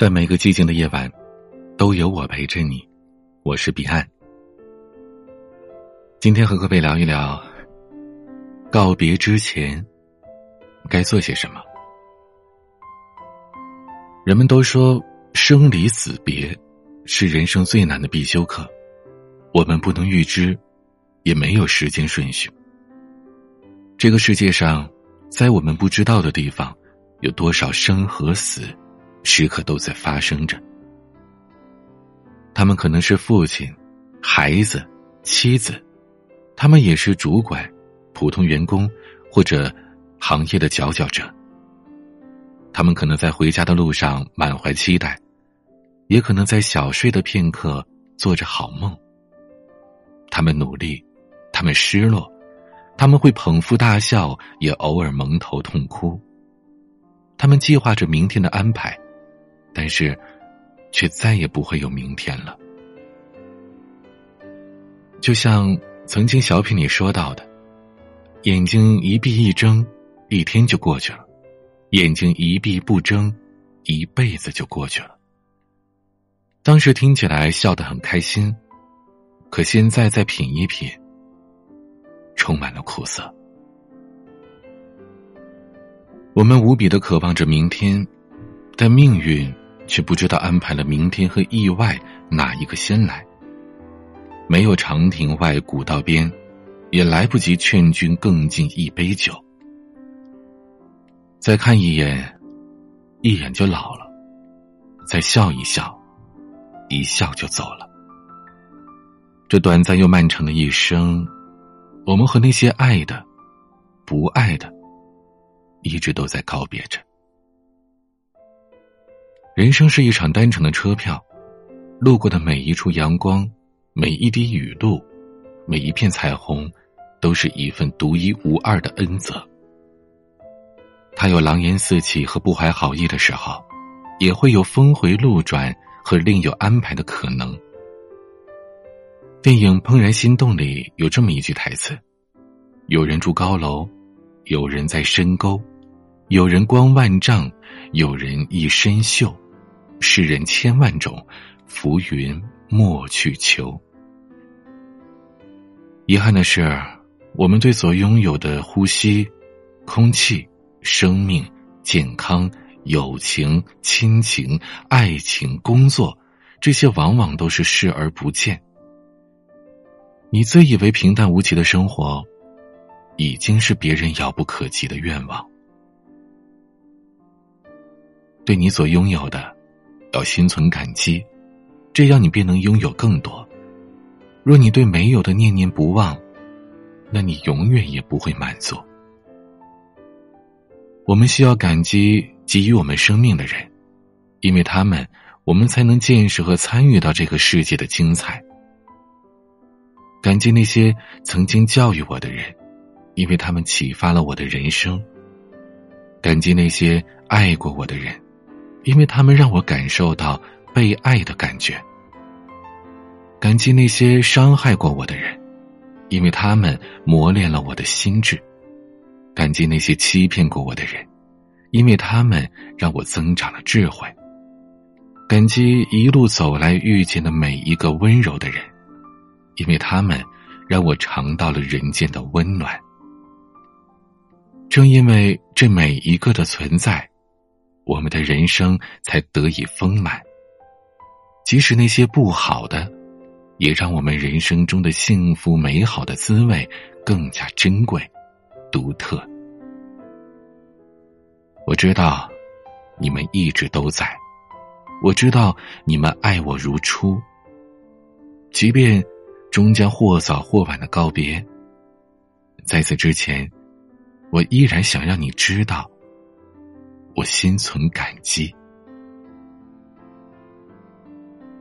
在每个寂静的夜晚，都有我陪着你。我是彼岸。今天和各位聊一聊，告别之前该做些什么。人们都说生离死别是人生最难的必修课，我们不能预知，也没有时间顺序。这个世界上，在我们不知道的地方，有多少生和死？时刻都在发生着。他们可能是父亲、孩子、妻子，他们也是主管、普通员工或者行业的佼佼者。他们可能在回家的路上满怀期待，也可能在小睡的片刻做着好梦。他们努力，他们失落，他们会捧腹大笑，也偶尔蒙头痛哭。他们计划着明天的安排。但是，却再也不会有明天了。就像曾经小品里说到的：“眼睛一闭一睁，一天就过去了；眼睛一闭不睁，一辈子就过去了。”当时听起来笑得很开心，可现在再品一品，充满了苦涩。我们无比的渴望着明天，但命运。却不知道安排了明天和意外哪一个先来。没有长亭外，古道边，也来不及劝君更尽一杯酒。再看一眼，一眼就老了；再笑一笑，一笑就走了。这短暂又漫长的一生，我们和那些爱的、不爱的，一直都在告别着。人生是一场单程的车票，路过的每一处阳光，每一滴雨露，每一片彩虹，都是一份独一无二的恩泽。他有狼烟四起和不怀好意的时候，也会有峰回路转和另有安排的可能。电影《怦然心动》里有这么一句台词：“有人住高楼，有人在深沟，有人光万丈，有人一身锈。”世人千万种，浮云莫去求。遗憾的是，我们对所拥有的呼吸、空气、生命、健康、友情、亲情、爱情、工作，这些往往都是视而不见。你自以为平淡无奇的生活，已经是别人遥不可及的愿望。对你所拥有的。要心存感激，这样你便能拥有更多。若你对没有的念念不忘，那你永远也不会满足。我们需要感激给予我们生命的人，因为他们，我们才能见识和参与到这个世界的精彩。感激那些曾经教育我的人，因为他们启发了我的人生。感激那些爱过我的人。因为他们让我感受到被爱的感觉，感激那些伤害过我的人，因为他们磨练了我的心智；感激那些欺骗过我的人，因为他们让我增长了智慧；感激一路走来遇见的每一个温柔的人，因为他们让我尝到了人间的温暖。正因为这每一个的存在。我们的人生才得以丰满。即使那些不好的，也让我们人生中的幸福美好的滋味更加珍贵、独特。我知道，你们一直都在；我知道你们爱我如初。即便终将或早或晚的告别，在此之前，我依然想让你知道。我心存感激。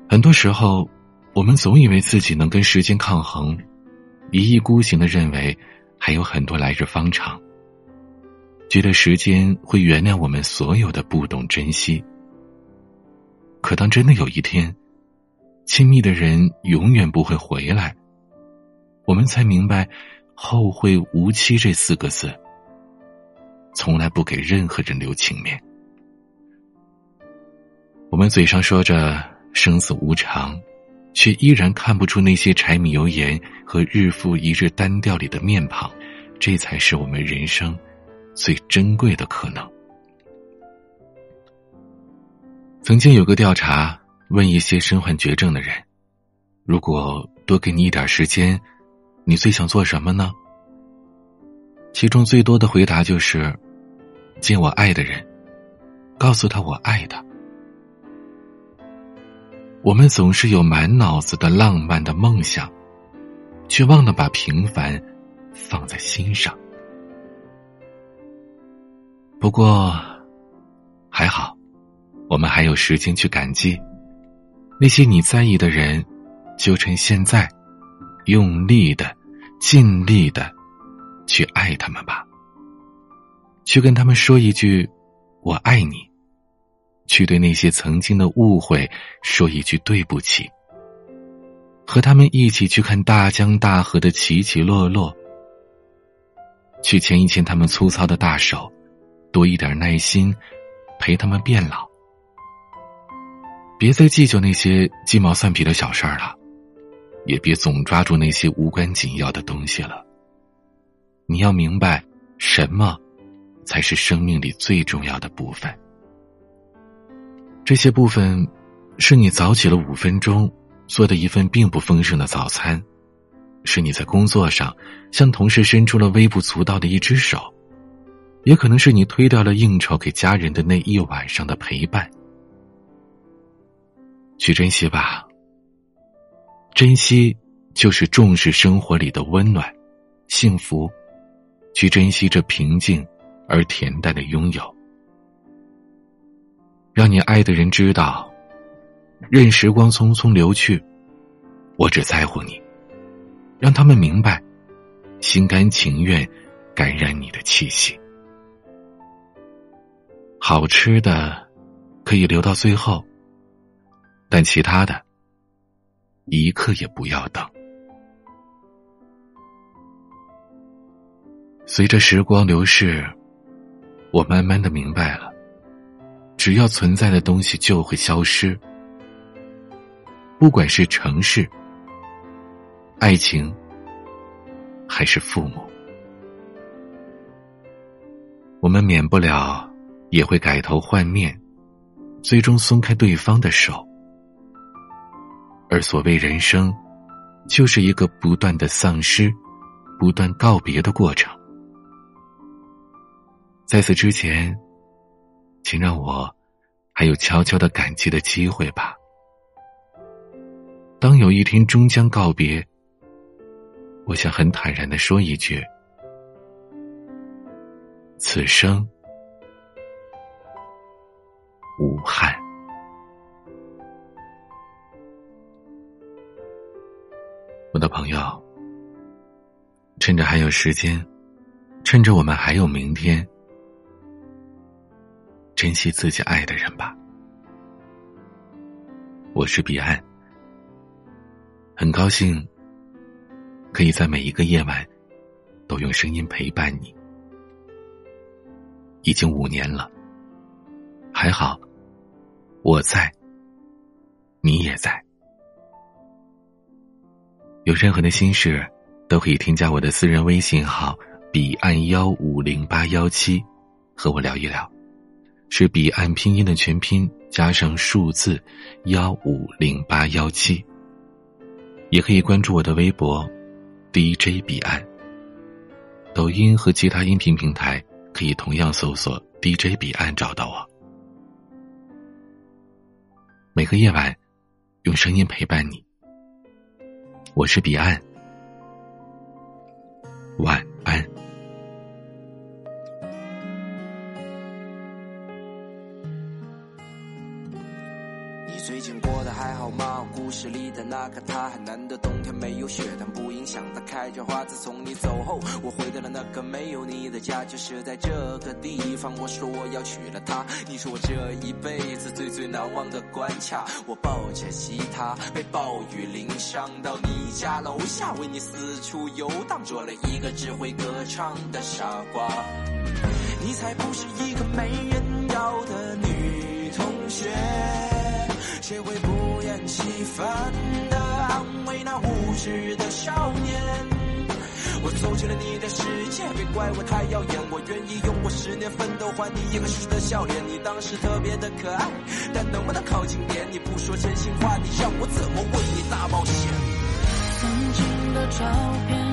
很多时候，我们总以为自己能跟时间抗衡，一意孤行的认为还有很多来日方长，觉得时间会原谅我们所有的不懂珍惜。可当真的有一天，亲密的人永远不会回来，我们才明白“后会无期”这四个字。从来不给任何人留情面。我们嘴上说着生死无常，却依然看不出那些柴米油盐和日复一日单调里的面庞，这才是我们人生最珍贵的可能。曾经有个调查，问一些身患绝症的人：“如果多给你一点时间，你最想做什么呢？”其中最多的回答就是：“见我爱的人，告诉他我爱他。”我们总是有满脑子的浪漫的梦想，却忘了把平凡放在心上。不过，还好，我们还有时间去感激那些你在意的人，就趁现在，用力的、尽力的去爱他们吧，去跟他们说一句“我爱你”。去对那些曾经的误会说一句对不起，和他们一起去看大江大河的起起落落，去牵一牵他们粗糙的大手，多一点耐心，陪他们变老。别再计较那些鸡毛蒜皮的小事儿了，也别总抓住那些无关紧要的东西了。你要明白，什么才是生命里最重要的部分。这些部分，是你早起了五分钟做的一份并不丰盛的早餐，是你在工作上向同事伸出了微不足道的一只手，也可能是你推掉了应酬给家人的那一晚上的陪伴。去珍惜吧，珍惜就是重视生活里的温暖、幸福，去珍惜这平静而恬淡的拥有。让你爱的人知道，任时光匆匆流去，我只在乎你。让他们明白，心甘情愿感染你的气息。好吃的可以留到最后，但其他的，一刻也不要等。随着时光流逝，我慢慢的明白了。只要存在的东西就会消失，不管是城市、爱情，还是父母，我们免不了也会改头换面，最终松开对方的手。而所谓人生，就是一个不断的丧失、不断告别的过程。在此之前。请让我还有悄悄的感激的机会吧。当有一天终将告别，我想很坦然的说一句：此生无憾。我的朋友，趁着还有时间，趁着我们还有明天。珍惜自己爱的人吧。我是彼岸，很高兴可以在每一个夜晚都用声音陪伴你。已经五年了，还好我在，你也在。有任何的心事，都可以添加我的私人微信号“彼岸幺五零八幺七”，和我聊一聊。是彼岸拼音的全拼加上数字幺五零八幺七，也可以关注我的微博 DJ 彼岸。抖音和其他音频平台可以同样搜索 DJ 彼岸找到我。每个夜晚，用声音陪伴你。我是彼岸，晚故事里的那个他，很难得冬天没有雪，但不影响他开着花。自从你走后，我回到了那个没有你的家，就是在这个地方。我说我要娶了她，你是我这一辈子最最难忘的关卡。我抱着吉他，被暴雨淋伤，到你家楼下为你四处游荡，做了一个只会歌唱的傻瓜。你才不是一个没人要的分的安慰那无知的少年。我走进了你的世界，别怪我太耀眼。我愿意用我十年奋斗换你一个熟悉的笑脸。你当时特别的可爱，但能不能靠近点？你不说真心话，你让我怎么为你大冒险？曾经的照片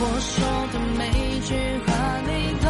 我说的每句话，你都